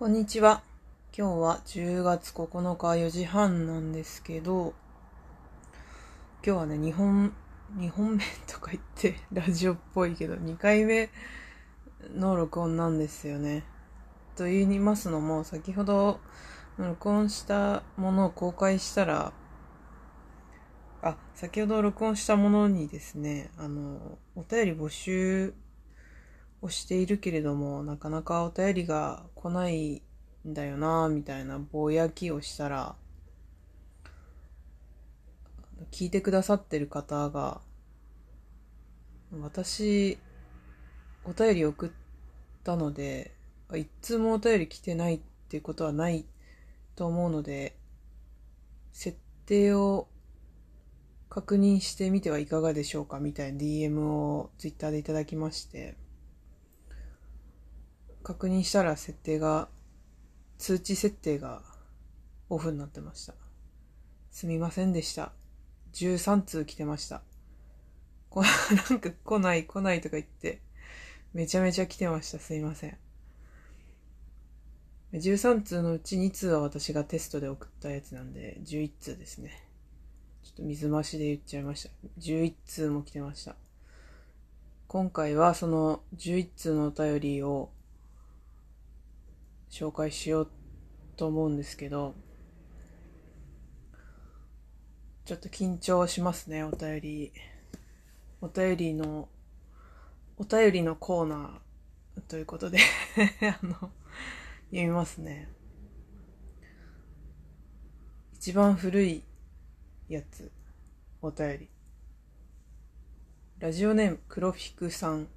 こんにちは。今日は10月9日4時半なんですけど、今日はね、2本、2本目とか言ってラジオっぽいけど、2回目の録音なんですよね。と言いますのも、先ほど録音したものを公開したら、あ、先ほど録音したものにですね、あの、お便り募集をしているけれども、なかなかお便りが来ないんだよな、みたいなぼやきをしたら、聞いてくださってる方が、私、お便り送ったので、一通もお便り来てないっていうことはないと思うので、設定を確認してみてはいかがでしょうかみたいな DM を Twitter でいただきまして、確認したら設定が、通知設定がオフになってました。すみませんでした。13通来てました。こ なんか来ない来ないとか言って、めちゃめちゃ来てました。すいません。13通のうち2通は私がテストで送ったやつなんで、11通ですね。ちょっと水増しで言っちゃいました。11通も来てました。今回はその11通のお便りを紹介しようと思うんですけど、ちょっと緊張しますね、お便り。お便りの、お便りのコーナーということで あの、読みますね。一番古いやつ、お便り。ラジオネーム、黒フィクさん。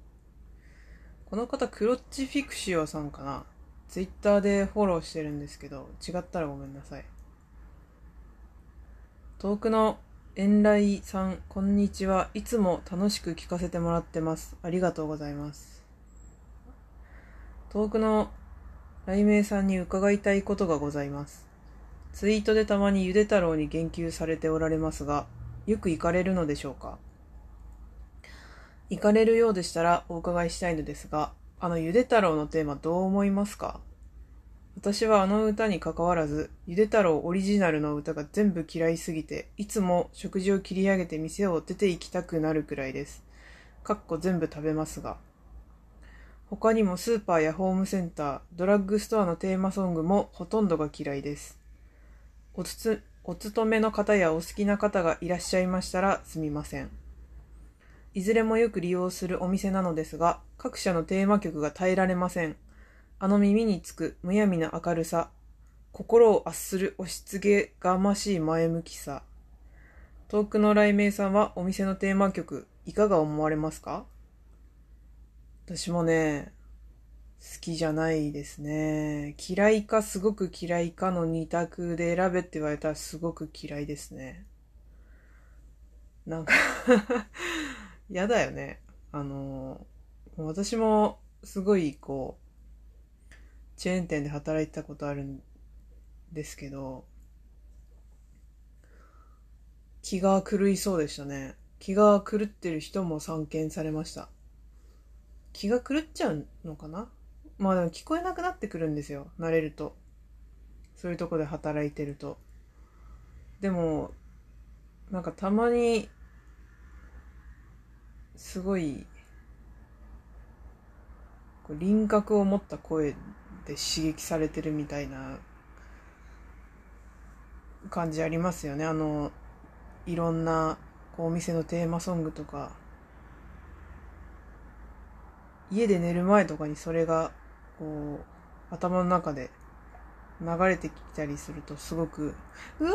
この方、クロッチフィクシオさんかな？ツイッターでフォローしてるんですけど、違ったらごめんなさい。遠くの遠来さん、こんにちは。いつも楽しく聞かせてもらってます。ありがとうございます。遠くの雷鳴さんに伺いたいことがございます。ツイートでたまにゆで太郎に言及されておられますが、よく行かれるのでしょうか？行かれるようでしたらお伺いしたいのですが、あのゆで太郎のテーマどう思いますか？私はあの歌に関わらず、ゆで太郎オリジナルの歌が全部嫌いすぎて、いつも食事を切り上げて店を出て行きたくなるくらいです。かっこ全部食べますが。他にもスーパーやホームセンター、ドラッグストアのテーマソングもほとんどが嫌いです。おつつ、お勤めの方やお好きな方がいらっしゃいましたらすみません。いずれもよく利用するお店なのですが、各社のテーマ曲が耐えられません。あの耳につくむやみな明るさ、心を圧する押し付けがましい前向きさ。遠くの雷鳴さんはお店のテーマ曲、いかが思われますか？私もね、好きじゃないですね。嫌いかすごく嫌いかの二択で選べって言われたらすごく嫌いですね。なんか 嫌だよね。あの、私もすごいこう、チェーン店で働いてたことあるんですけど、気が狂いそうでしたね。気が狂ってる人も散見されました。気が狂っちゃうのかな？まあでも聞こえなくなってくるんですよ。慣れると。そういうとこで働いてると。でも、なんかたまに、すごい、輪郭を持った声で刺激されてるみたいな感じありますよね。あの、いろんなこうお店のテーマソングとか、家で寝る前とかにそれがこう頭の中で流れてきたりするとすごくうわ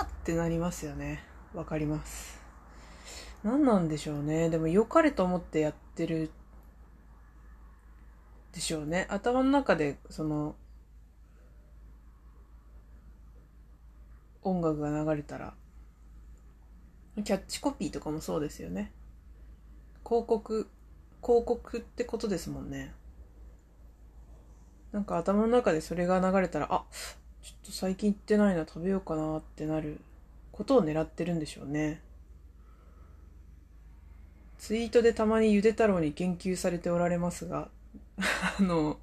ーってなりますよね。わかります。何なんでしょうね。でも良かれと思ってやってるでしょうね。頭の中で、その、音楽が流れたら、キャッチコピーとかもそうですよね。広告、広告ってことですもんね。なんか頭の中でそれが流れたら、あ、ちょっと最近行ってないな、食べようかなってなることを狙ってるんでしょうね。ツイートでたまにゆで太郎に言及されておられますが、あの、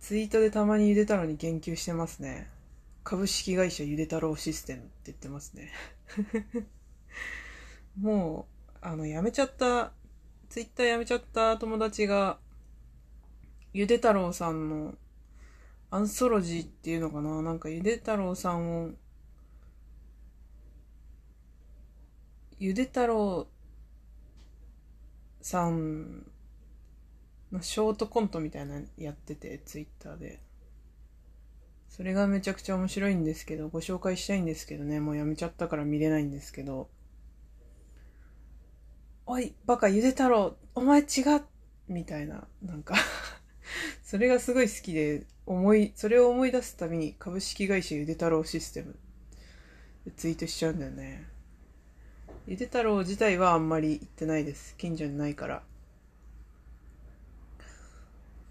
ツイートでたまにゆで太郎に言及してますね。株式会社ゆで太郎システムって言ってますね。もう、あの、辞めちゃった、ツイッター辞めちゃった友達が、ゆで太郎さんのアンソロジーっていうのかななんかゆで太郎さんを、ゆで太郎さんショートコントみたいなのやってて、ツイッターで。それがめちゃくちゃ面白いんですけど、ご紹介したいんですけどね、もうやめちゃったから見れないんですけど。おい、バカ、ゆで太郎、お前違うみたいな、なんか それがすごい好きで、思い、それを思い出すたびに株式会社ゆで太郎システムツイートしちゃうんだよね。ゆで太郎自体はあんまり行ってないです。近所にないから。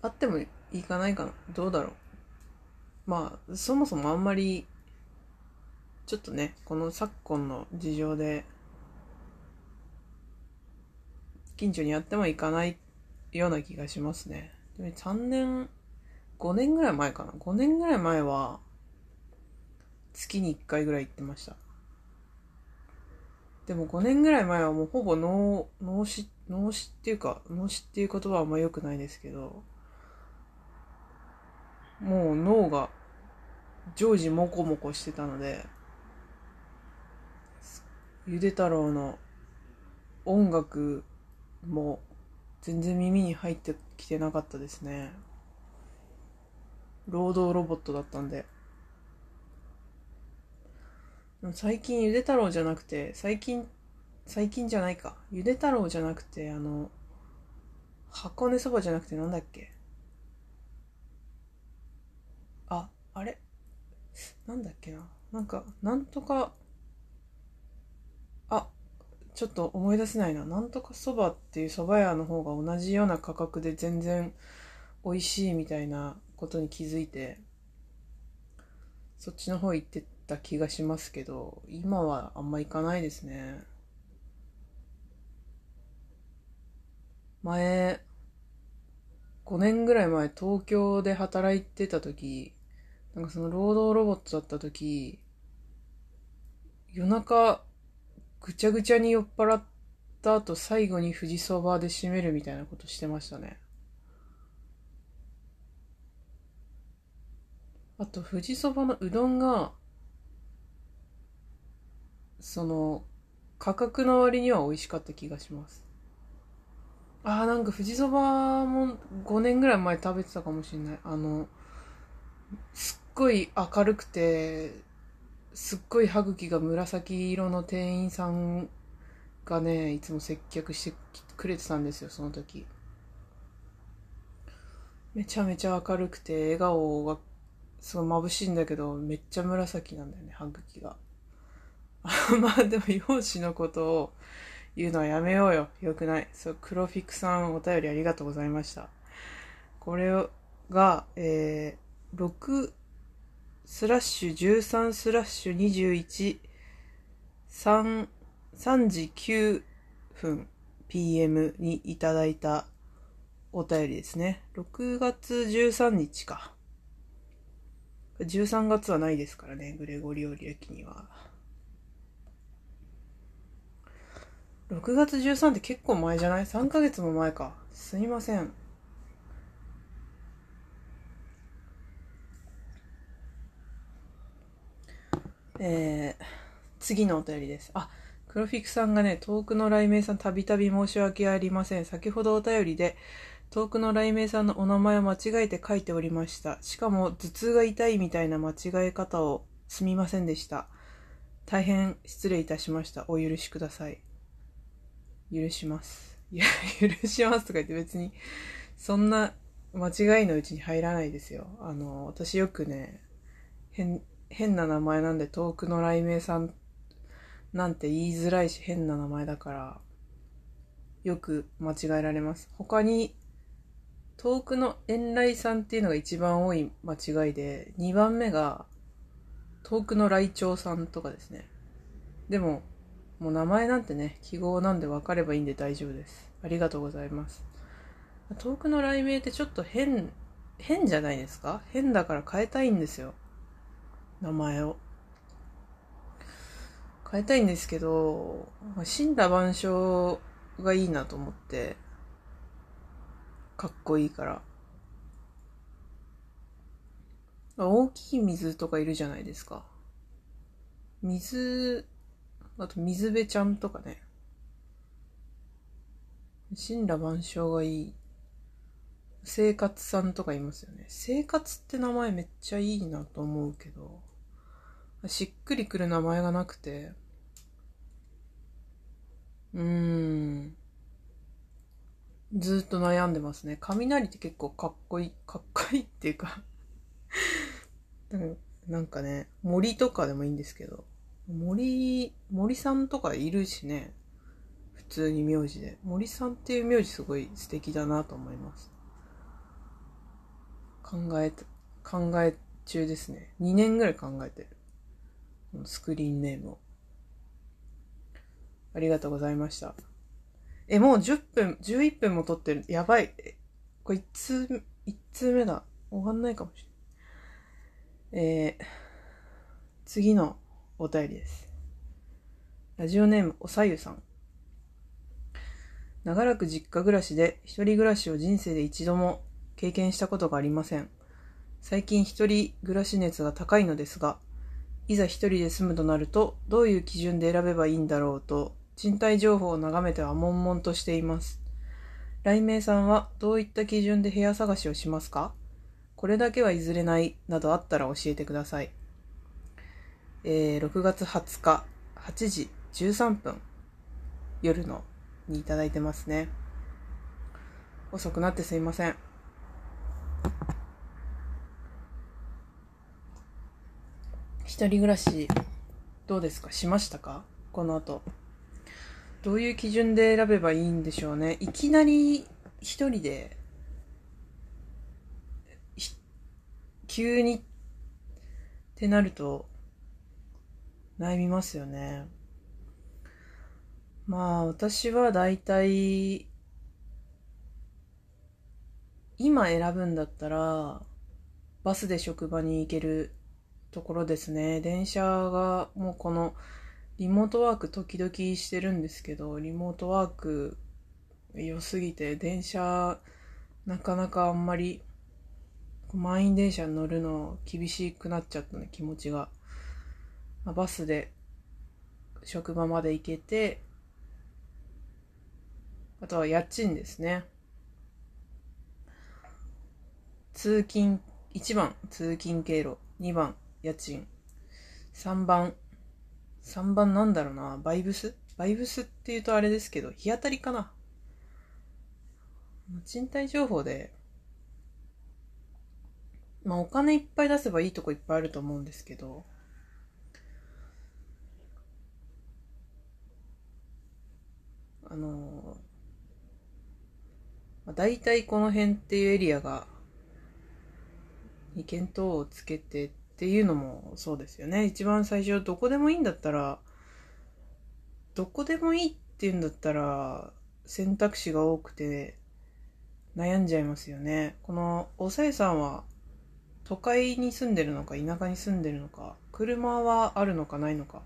あってもいかないかなどうだろうまあ、そもそもあんまり、ちょっとね、この昨今の事情で、近所にあっても行かないような気がしますね。でも3年、5年ぐらい前かな。5年ぐらい前は、月に1回ぐらい行ってました。でも5年ぐらい前はもうほぼ脳、脳死、脳死っていうか、脳死っていう言葉はあんま良くないですけど、もう脳が常時モコモコしてたので、ゆで太郎の音楽も全然耳に入ってきてなかったですね。労働ロボットだったんで。最近ゆで太郎じゃなくて、最近、最近じゃないか。ゆで太郎じゃなくて、あの、箱根そばじゃなくてなんだっけ？あ、れ？なんだっけな？なんか、なんとか、あ、ちょっと思い出せないな。なんとかそばっていう蕎麦屋の方が同じような価格で全然美味しいみたいなことに気づいて、そっちの方行ってた気がしますけど、今はあんま行かないですね。前、5年ぐらい前東京で働いてた時、なんかその労働ロボットだった時、夜中ぐちゃぐちゃに酔っ払った後最後に富士そばで締めるみたいなことしてましたね。あと富士そばのうどんが、その価格の割には美味しかった気がします。ああ、なんか富士そばも5年ぐらい前食べてたかもしれない。あの、すっごい明るくて、すっごい歯茎が紫色の店員さんがね、いつも接客してくれてたんですよ、その時。めちゃめちゃ明るくて、笑顔がすごい眩しいんだけど、めっちゃ紫なんだよね、歯茎が。まあでも、容姿のことを言うのはやめようよ。よくない。そう、黒フィクさんお便りありがとうございました。これが、えー、6スラッシュ13スラッシュ21 3, 3時9分 PM にいただいたお便りですね。6月13日か。13月はないですからね、グレゴリオリ歴には。6月13って結構前じゃない ?3 ヶ月も前か。すいません。えー、次のお便りです。あ、黒フィクさんがね、遠くの雷鳴さんたびたび申し訳ありません。先ほどお便りで、遠くの雷鳴さんのお名前を間違えて書いておりました。しかも、頭痛が痛いみたいな間違え方をすみませんでした。大変失礼いたしました。お許しください。許します。いや、許しますとか言って別に、そんな間違いのうちに入らないですよ。あの、私よくね、変、変な名前なんで遠くの雷鳴さんなんて言いづらいし変な名前だからよく間違えられます。他に遠くの遠来さんっていうのが一番多い間違いで2番目が遠くの来鳥さんとかですね。でももう名前なんてね記号なんで分かればいいんで大丈夫です。ありがとうございます。遠くの雷鳴ってちょっと変変じゃないですか？変だから変えたいんですよ。名前を。変えたいんですけど、死羅万象がいいなと思って、かっこいいから。大きい水とかいるじゃないですか。水、あと水辺ちゃんとかね。神羅万象がいい。生活さんとかいますよね。生活って名前めっちゃいいなと思うけど、しっくりくる名前がなくて、うーん。ずっと悩んでますね。雷って結構かっこいい、かっこいいっていうか なんかね、森とかでもいいんですけど、森、森さんとかいるしね。普通に名字で。森さんっていう名字すごい素敵だなと思います。考え、考え中ですね。2年ぐらい考えてる。スクリーンネームを。ありがとうございました。え、もう10分、11分も撮ってる。やばい。これ1通、1通目だ。終わんないかもしれない。えー、次のお便りです。ラジオネーム、おさゆさん。長らく実家暮らしで一人暮らしを人生で一度も経験したことがありません。最近一人暮らし熱が高いのですが、いざ一人で住むとなると、どういう基準で選べばいいんだろうと賃貸情報を眺めては悶々としています。雷鳴さんはどういった基準で部屋探しをしますか？これだけは譲れないなどあったら教えてください。えー、6月20日8時13分夜のにいただいてますね。遅くなってすいません。一人暮らしどうですか？しましたか？この後。どういう基準で選べばいいんでしょうね？いきなり一人で、急にってなると悩みますよね。まあ私は大体今選ぶんだったらバスで職場に行けるところですね。電車がもうこのリモートワーク時々してるんですけど、リモートワーク良すぎて、電車なかなかあんまり満員電車に乗るの厳しくなっちゃったね、気持ちが。まあ、バスで職場まで行けて、あとは家賃ですね。通勤、1番通勤経路、2番家賃、3番。3番なんだろうな、バイブス？バイブスっていうとあれですけど、日当たりかな。賃貸情報で、まあお金いっぱい出せばいいとこいっぱいあると思うんですけど、あの、まあ、大体この辺っていうエリアが、に見当をつけてっていうのもそうですよね。一番最初、どこでもいいんだったら、どこでもいいっていうんだったら、選択肢が多くて悩んじゃいますよね。この、おさえさんは、都会に住んでるのか、田舎に住んでるのか、車はあるのかないのか。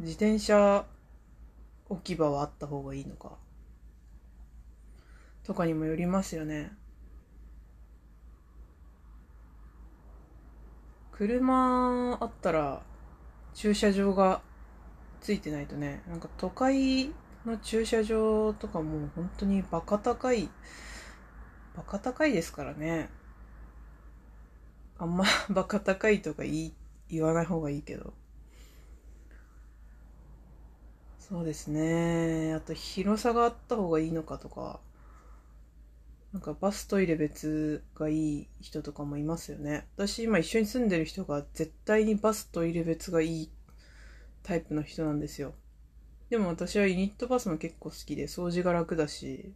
自転車置き場はあった方がいいのか。とかにもよりますよね。車あったら駐車場がついてないとね、なんか都会の駐車場とかも本当にバカ高い、バカ高いですからね。あんま バカ高いとか言い言わない方がいいけど。そうですね。あと広さがあった方がいいのかとか。なんかバストイレ別がいい人とかもいますよね。私今一緒に住んでる人が絶対にバストイレ別がいいタイプの人なんですよ。でも私はユニットバスも結構好きで掃除が楽だし、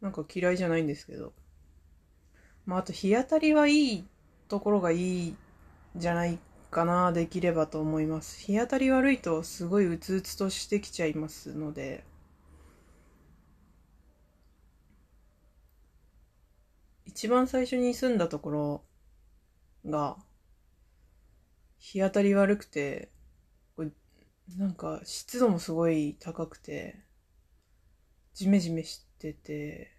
なんか嫌いじゃないんですけど。まああと日当たりはいいところがいいじゃないかな、できればと思います。日当たり悪いとすごいうつうつとしてきちゃいますので、一番最初に住んだところが、日当たり悪くて、なんか湿度もすごい高くて、ジメジメしてて、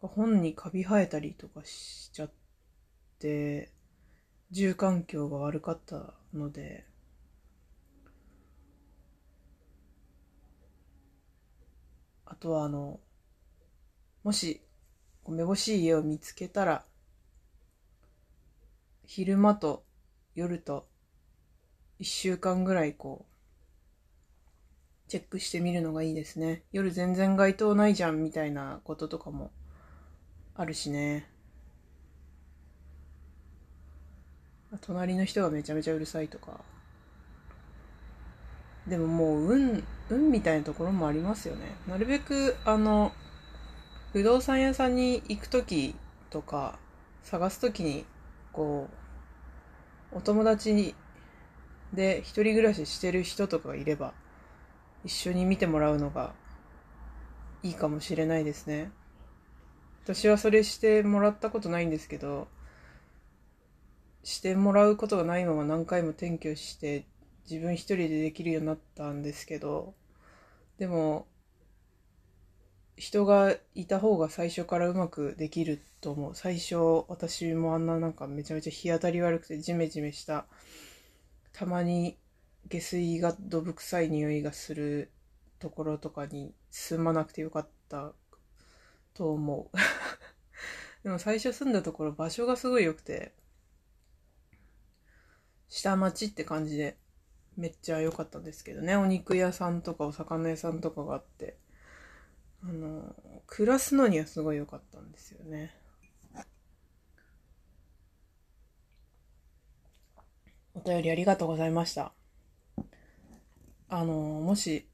本にカビ生えたりとかしちゃって、住環境が悪かったので、あとはあの、もし、めぼしい家を見つけたら、昼間と夜と一週間ぐらいこう、チェックしてみるのがいいですね。夜全然街灯ないじゃんみたいなこととかもあるしね。隣の人がめちゃめちゃうるさいとか。でももう運、運みたいなところもありますよね。なるべくあの、不動産屋さんに行くときとか、探すときに、こう、お友達に、で一人暮らししてる人とかがいれば、一緒に見てもらうのがいいかもしれないですね。私はそれしてもらったことないんですけど、してもらうことがないまま何回も転居して自分一人でできるようになったんですけど、でも、人がいた方が最初からうまくできると思う。最初、私もあんななんかめちゃめちゃ日当たり悪くてジメジメした、たまに下水がどぶ臭い匂いがするところとかに住まなくてよかったと思う。でも最初住んだところ場所がすごい良くて、下町って感じでめっちゃ良かったんですけどね。お肉屋さんとかお魚屋さんとかがあって、あの、暮らすのにはすごい良かったんですよね。お便りありがとうございました。あの、もし、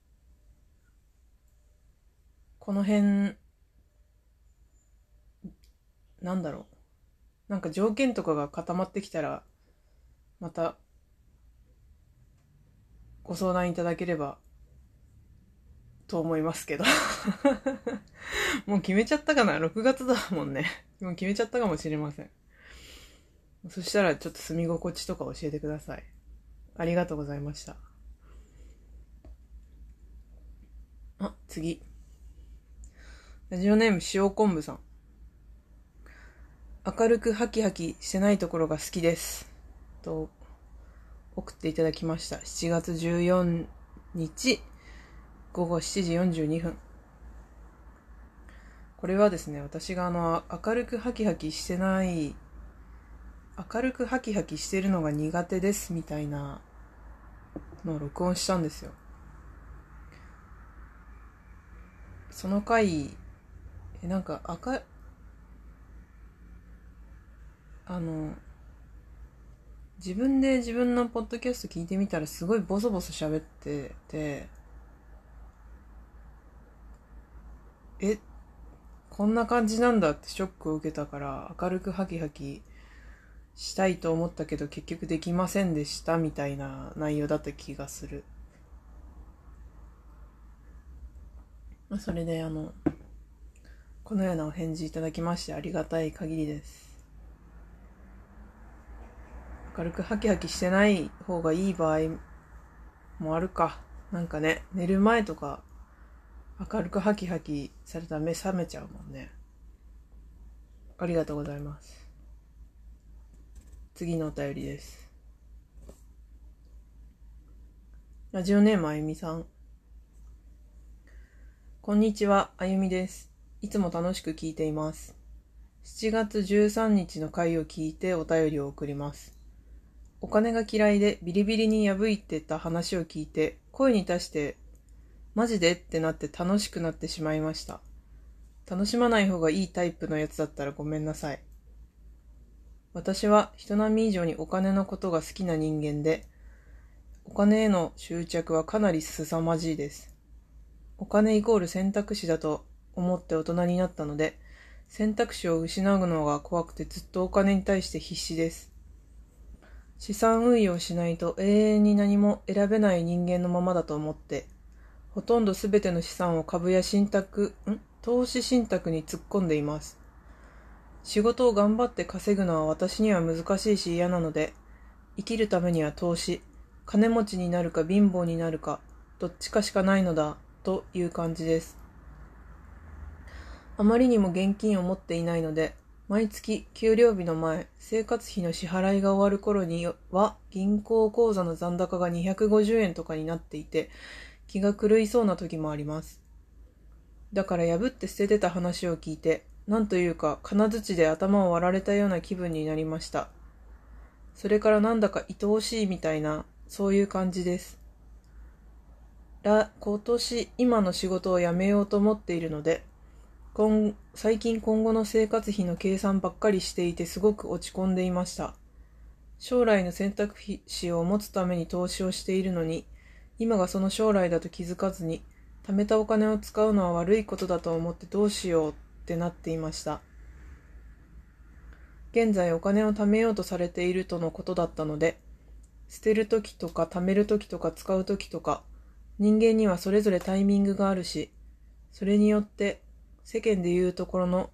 この辺、なんだろう。なんか条件とかが固まってきたら、また、ご相談いただければ、と思いますけど。もう決めちゃったかな ?6 月だもんね。もう決めちゃったかもしれません。そしたらちょっと住み心地とか教えてください。ありがとうございました。あ、次。ラジオネーム塩昆布さん。明るくハキハキしてないところが好きです。と、送っていただきました。7月14日、午後7時42分。これはですね、私があの、明るくハキハキしてない、明るくハキハキしてるのが苦手ですみたいなのを録音したんですよ。その回、えなんか赤、あの、自分で自分のポッドキャスト聞いてみたらすごいボソボソ喋ってて、え、こんな感じなんだってショックを受けたから明るくハキハキしたいと思ったけど結局できませんでしたみたいな内容だった気がする。それであの、このようなお返事いただきましてありがたい限りです。明るくハキハキしてない方がいい場合もあるか。なんかね、寝る前とか明るくハキハキされたら目覚めちゃうもんね。ありがとうございます。次のお便りです。ラジオネームあゆみさん。こんにちは、あゆみです。いつも楽しく聞いています。7月13日の回を聞いてお便りを送ります。お金が嫌いでビリビリに破いてた話を聞いて、声に出して、マジで？ってなって楽しくなってしまいました。楽しまない方がいいタイプのやつだったらごめんなさい。私は人並み以上にお金のことが好きな人間で、お金への執着はかなり凄まじいです。お金イコール選択肢だと思って大人になったので、選択肢を失うのが怖くてずっとお金に対して必死です。資産運用しないと永遠に何も選べない人間のままだと思って、ほとんどすべての資産を株や信託、ん？投資信託に突っ込んでいます。仕事を頑張って稼ぐのは私には難しいし嫌なので、生きるためには投資、金持ちになるか貧乏になるか、どっちかしかないのだ、という感じです。あまりにも現金を持っていないので、毎月給料日の前、生活費の支払いが終わる頃には銀行口座の残高が250円とかになっていて、気が狂いそうな時もあります。だから破って捨ててた話を聞いて、なんというか金槌で頭を割られたような気分になりました。それからなんだか愛おしいみたいな、そういう感じです。ら、今年、今の仕事を辞めようと思っているので、今最近今後の生活費の計算ばっかりしていてすごく落ち込んでいました。将来の選択肢を持つために投資をしているのに、今がその将来だと気づかずに、貯めたお金を使うのは悪いことだと思ってどうしようってなっていました。現在お金を貯めようとされているとのことだったので、捨てるときとか貯めるときとか使うときとか、人間にはそれぞれタイミングがあるし、それによって世間でいうところの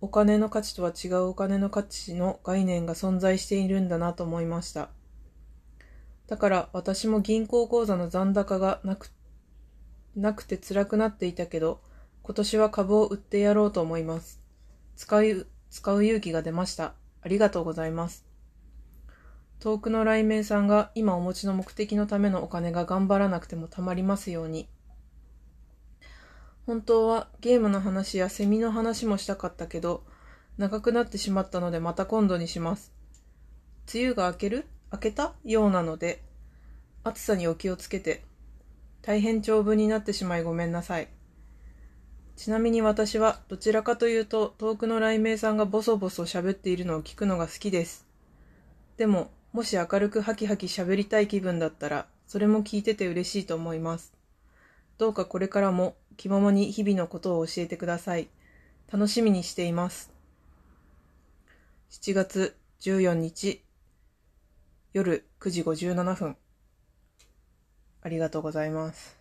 お金の価値とは違うお金の価値の概念が存在しているんだなと思いました。だから私も銀行口座の残高がなく、なくて辛くなっていたけど、今年は株を売ってやろうと思います。使う、使う勇気が出ました。ありがとうございます。遠くの雷鳴さんが今お持ちの目的のためのお金が頑張らなくてもたまりますように。本当はゲームの話やセミの話もしたかったけど、長くなってしまったのでまた今度にします。梅雨が明ける？明けた？ようなので、暑さにお気をつけて、大変長文になってしまいごめんなさい。ちなみに私はどちらかというと遠くの雷鳴さんがボソボソ喋っているのを聞くのが好きです。でも、もし明るくハキハキ喋りたい気分だったら、それも聞いてて嬉しいと思います。どうかこれからも気ままに日々のことを教えてください。楽しみにしています。7月14日夜9時57分。ありがとうございます。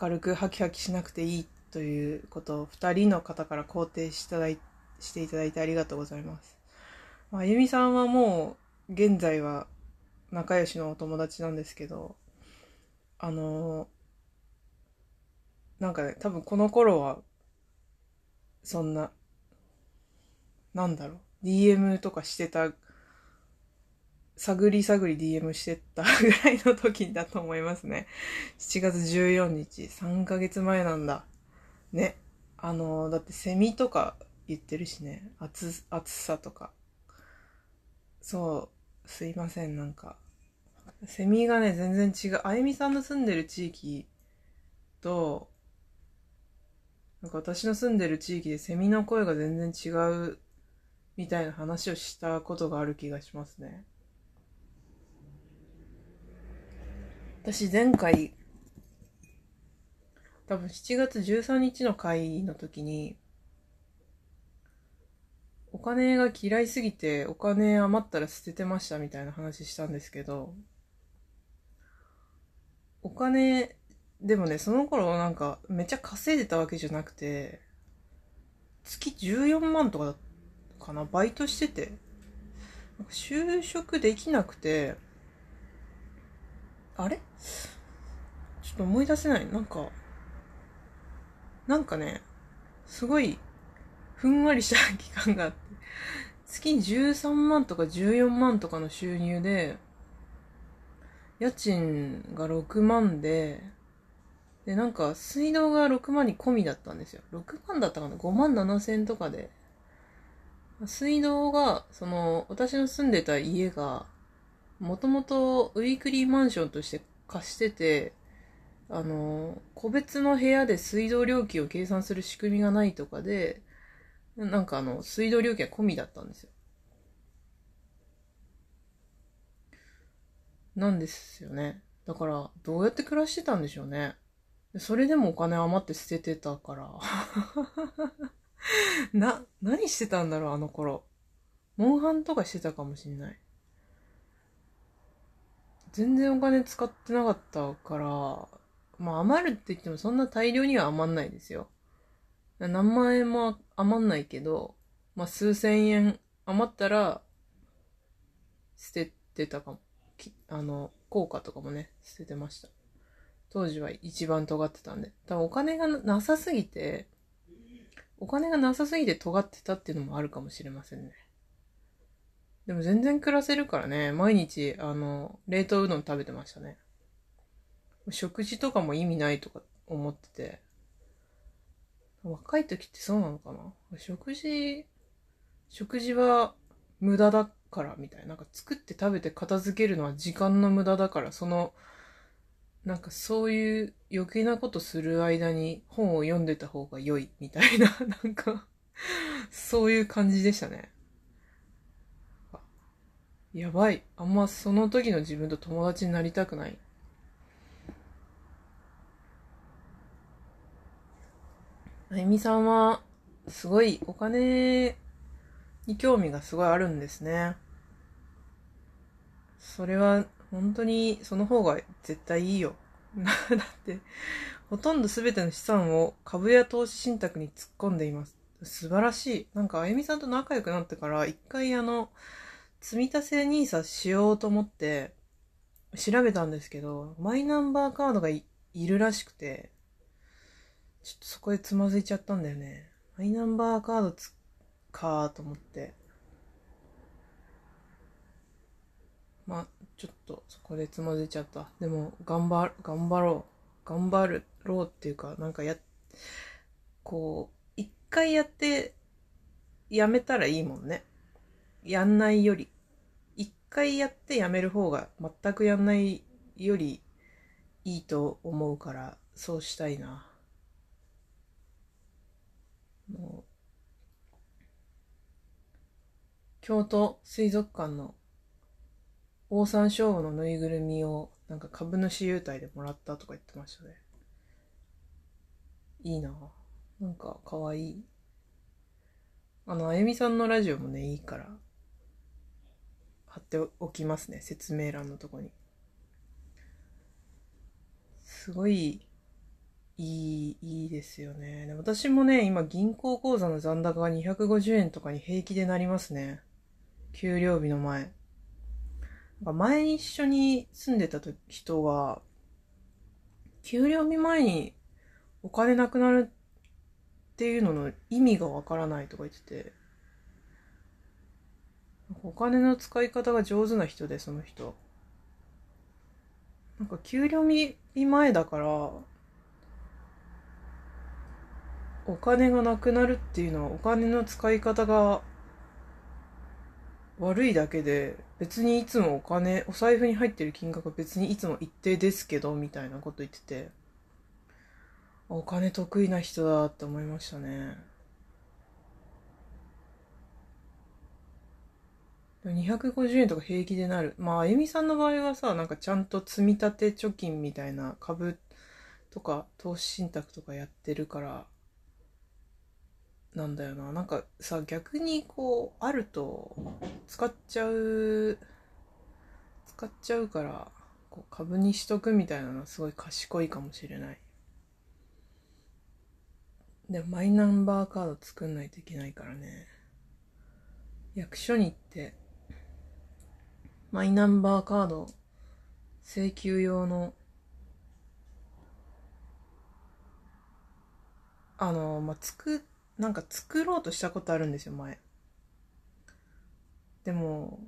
明るくハキハキしなくていいということを2人の方から肯定していただいしていただいてありがとうございます。まあゆみさんはもう現在は仲良しのお友達なんですけど、あのなんかね、多分この頃は、そんな、なんだろう、DM とかしてた探り探り DM してた ぐらいの時だと思いますね。7月14日、3ヶ月前なんだ。ね。あの、だってセミとか言ってるしね。暑、暑さとか。そう、すいません、なんか。セミがね、全然違う。あゆみさんの住んでる地域と、なんか私の住んでる地域でセミの声が全然違うみたいな話をしたことがある気がしますね。私前回、多分7月13日の回の時に、お金が嫌いすぎてお金余ったら捨ててましたみたいな話したんですけど、お金、でもね、その頃なんかめっちゃ稼いでたわけじゃなくて、月14万とかだかな、バイトしてて、就職できなくて、あれ？ちょっと思い出せない。なんか、なんかね、すごい、ふんわりした期間があって、月13万とか14万とかの収入で、家賃が6万で、で、なんか水道が6万に込みだったんですよ。6万だったかな ?5 万7千とかで。水道が、その、私の住んでた家が、もともとウィークリーマンションとして貸してて、あの、個別の部屋で水道料金を計算する仕組みがないとかで、なんかあの、水道料金は込みだったんですよ。なんですよね。だから、どうやって暮らしてたんでしょうね。それでもお金余って捨ててたから。な、何してたんだろう、あの頃。モンハンとかしてたかもしんない。全然お金使ってなかったから、まあ余るって言ってもそんな大量には余んないですよ。何万円も余んないけど、まあ数千円余ったら捨ててたかも。あの、効果とかもね、捨ててました。当時は一番尖ってたんで。多分お金がなさすぎて、お金がなさすぎて尖ってたっていうのもあるかもしれませんね。でも全然暮らせるからね、毎日、あの、冷凍うどん食べてましたね。食事とかも意味ないとか思ってて。若い時ってそうなのかな？食事、食事は無駄だからみたいな。なんか作って食べて片付けるのは時間の無駄だから、その、なんかそういう余計なことする間に本を読んでた方が良いみたいな、なんかそういう感じでしたね。やばい。あんまその時の自分と友達になりたくない。あゆみさんは、すごいお金に興味がすごいあるんですね。それは本当にその方が絶対いいよ。だって、ほとんど全ての資産を株や投資信託に突っ込んでいます。素晴らしい。なんかあゆみさんと仲良くなってから、一回あの、積み立て NISA しようと思って調べたんですけど、マイナンバーカードがいるらしくて、ちょっとそこでつまずいちゃったんだよね。マイナンバーカードつかーと思って。まあ、ちょっとそこでつまずいちゃった。でも、頑張、頑張ろう。頑張るろうっていうか、なんかや、こう、一回やって、やめたらいいもんね。やんないより。回やってやめる方が全くやんないよりいいと思うからそうしたいな。もう京都水族館のオオサンショウウのぬいぐるみをなんか株主優待でもらったとか言ってましたね。いいななんかかわいい。あの、あゆみさんのラジオもね、いいから、貼っておきますね。説明欄のとこに。すごい、いい、いいですよね。私もね、今銀行口座の残高が250円とかに平気でなりますね。給料日の前。前に一緒に住んでた人は、給料日前にお金なくなるっていうのの意味がわからないとか言ってて、お金の使い方が上手な人で、その人。なんか給料日前だから、お金がなくなるっていうのはお金の使い方が悪いだけで、別にいつもお金、お財布に入ってる金額は別にいつも一定ですけど、みたいなこと言ってて、お金得意な人だって思いましたね。250円とか平気でなる。まあ、あゆみさんの場合はさ、なんかちゃんと積み立て貯金みたいな株とか投資信託とかやってるから、なんだよな。なんかさ、逆にこう、あると使っちゃう、使っちゃうから、こう株にしとくみたいなのはすごい賢いかもしれない。でもマイナンバーカード作んないといけないからね。役所に行ってマイナンバーカード請求用のあの、まあ、つく、なんか作ろうとしたことあるんですよ、前。でも、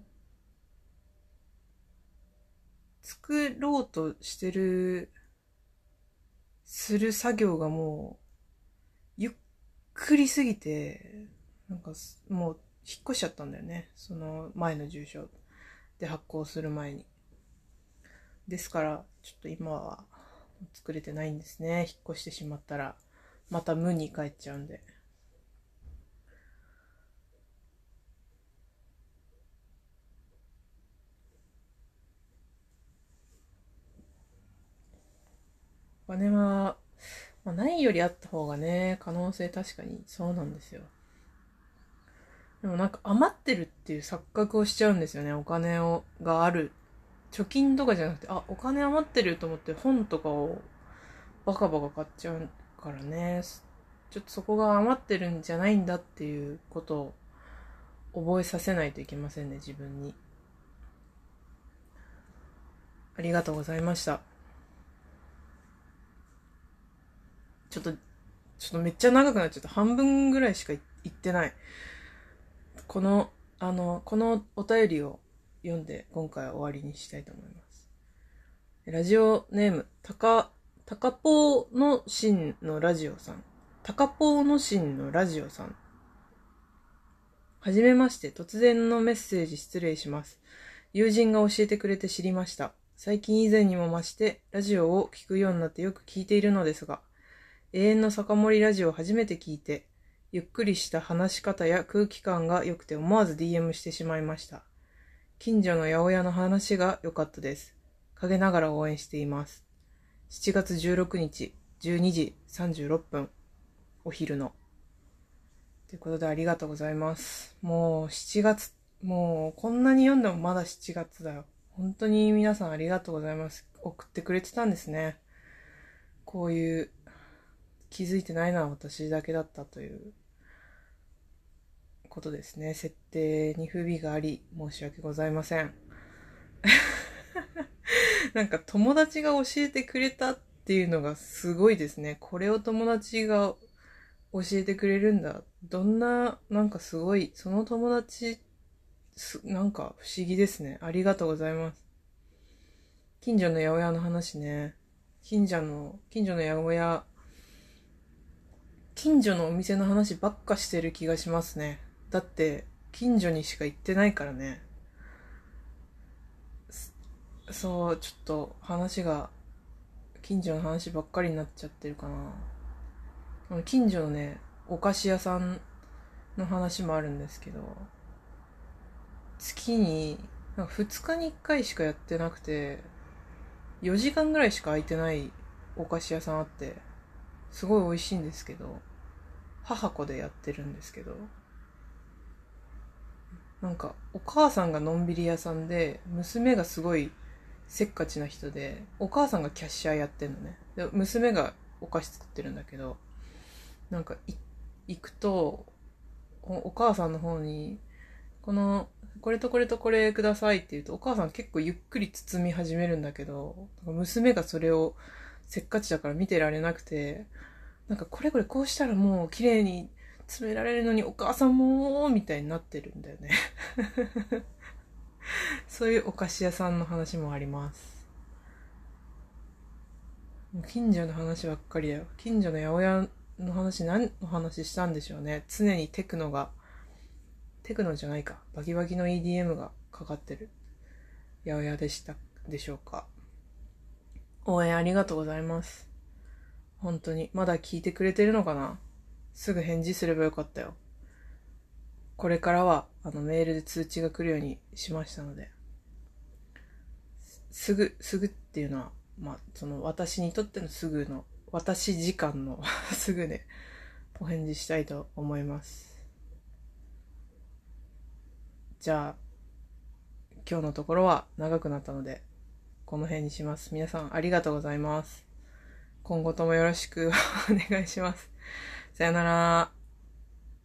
作ろうとしてる、する作業がもう、ゆっくりすぎて、なんかもう引っ越しちゃったんだよね。その前の住所。で発行する前に。ですから、ちょっと今は作れてないんですね。引っ越してしまったら、また無に帰っちゃうんで。お金は、まあ、ないよりあった方がね、可能性確かにそうなんですよ。でもなんか余ってるっていう錯覚をしちゃうんですよね。お金をがある。貯金とかじゃなくて、あ、お金余ってると思って本とかをバカバカ買っちゃうからね。ちょっとそこが余ってるんじゃないんだっていうことを覚えさせないといけませんね、自分に。ありがとうございました。ちょっと、ちょっとめっちゃ長くなっちゃった。半分ぐらいしか言ってない。この、あの、このお便りを読んで今回は終わりにしたいと思います。ラジオネーム、たか、たかぽーのしんのラジオさん。たかぽーのしんのラジオさん。はじめまして、突然のメッセージ失礼します。友人が教えてくれて知りました。最近以前にも増して、ラジオを聞くようになってよく聞いているのですが、永遠の酒盛りラジオを初めて聞いて、ゆっくりした話し方や空気感が良くて思わず DM してしまいました。近所の八百屋の話が良かったです。陰ながら応援しています。7月16日、12時36分、お昼の。ということでありがとうございます。もう7月、もうこんなに読んでもまだ7月だよ。本当に皆さんありがとうございます。送ってくれてたんですね。こういう気づいてないのは私だけだったということですね。設定に不備があり、申し訳ございません。なんか友達が教えてくれたっていうのがすごいですね。これを友達が教えてくれるんだ。どんな、なんかすごい、その友達、なんか不思議ですね。ありがとうございます。近所の八百屋の話ね。近所の、近所の八百屋、近所のお店の話ばっかしてる気がしますね。だって、近所にしか行ってないからね。そう、ちょっと話が、近所の話ばっかりになっちゃってるかな。近所のね、お菓子屋さんの話もあるんですけど、月に、なんか2日に1回しかやってなくて、4時間ぐらいしか空いてないお菓子屋さんあって、すごい美味しいんですけど、母子でやってるんですけど、なんかお母さんがのんびり屋さんで娘がすごいせっかちな人でお母さんがキャッシャーやってんのね。で娘がお菓子作ってるんだけどなんか行くとお母さんの方にこのこれとこれとこれくださいって言うとお母さん結構ゆっくり包み始めるんだけど娘がそれをせっかちだから見てられなくてなんかこれこれこうしたらもう綺麗に詰められるのにお母さんもみたいになってるんだよね。そういうお菓子屋さんの話もあります。近所の話ばっかりだよ。近所の八百屋の話何の話したんでしょうね。常にテクノがテクノじゃないか。バキバキの EDM がかかってる八百屋でした。でしょうか。応援ありがとうございます本当にまだ聞いてくれてるのかな？すぐ返事すればよかったよ。これからは、あの、メールで通知が来るようにしましたので、すぐ、すぐっていうのは、まあ、その、私にとってのすぐの、私時間の すぐで、お返事したいと思います。じゃあ、今日のところは長くなったので、この辺にします。皆さんありがとうございます。今後ともよろしくお願いします。さよなら。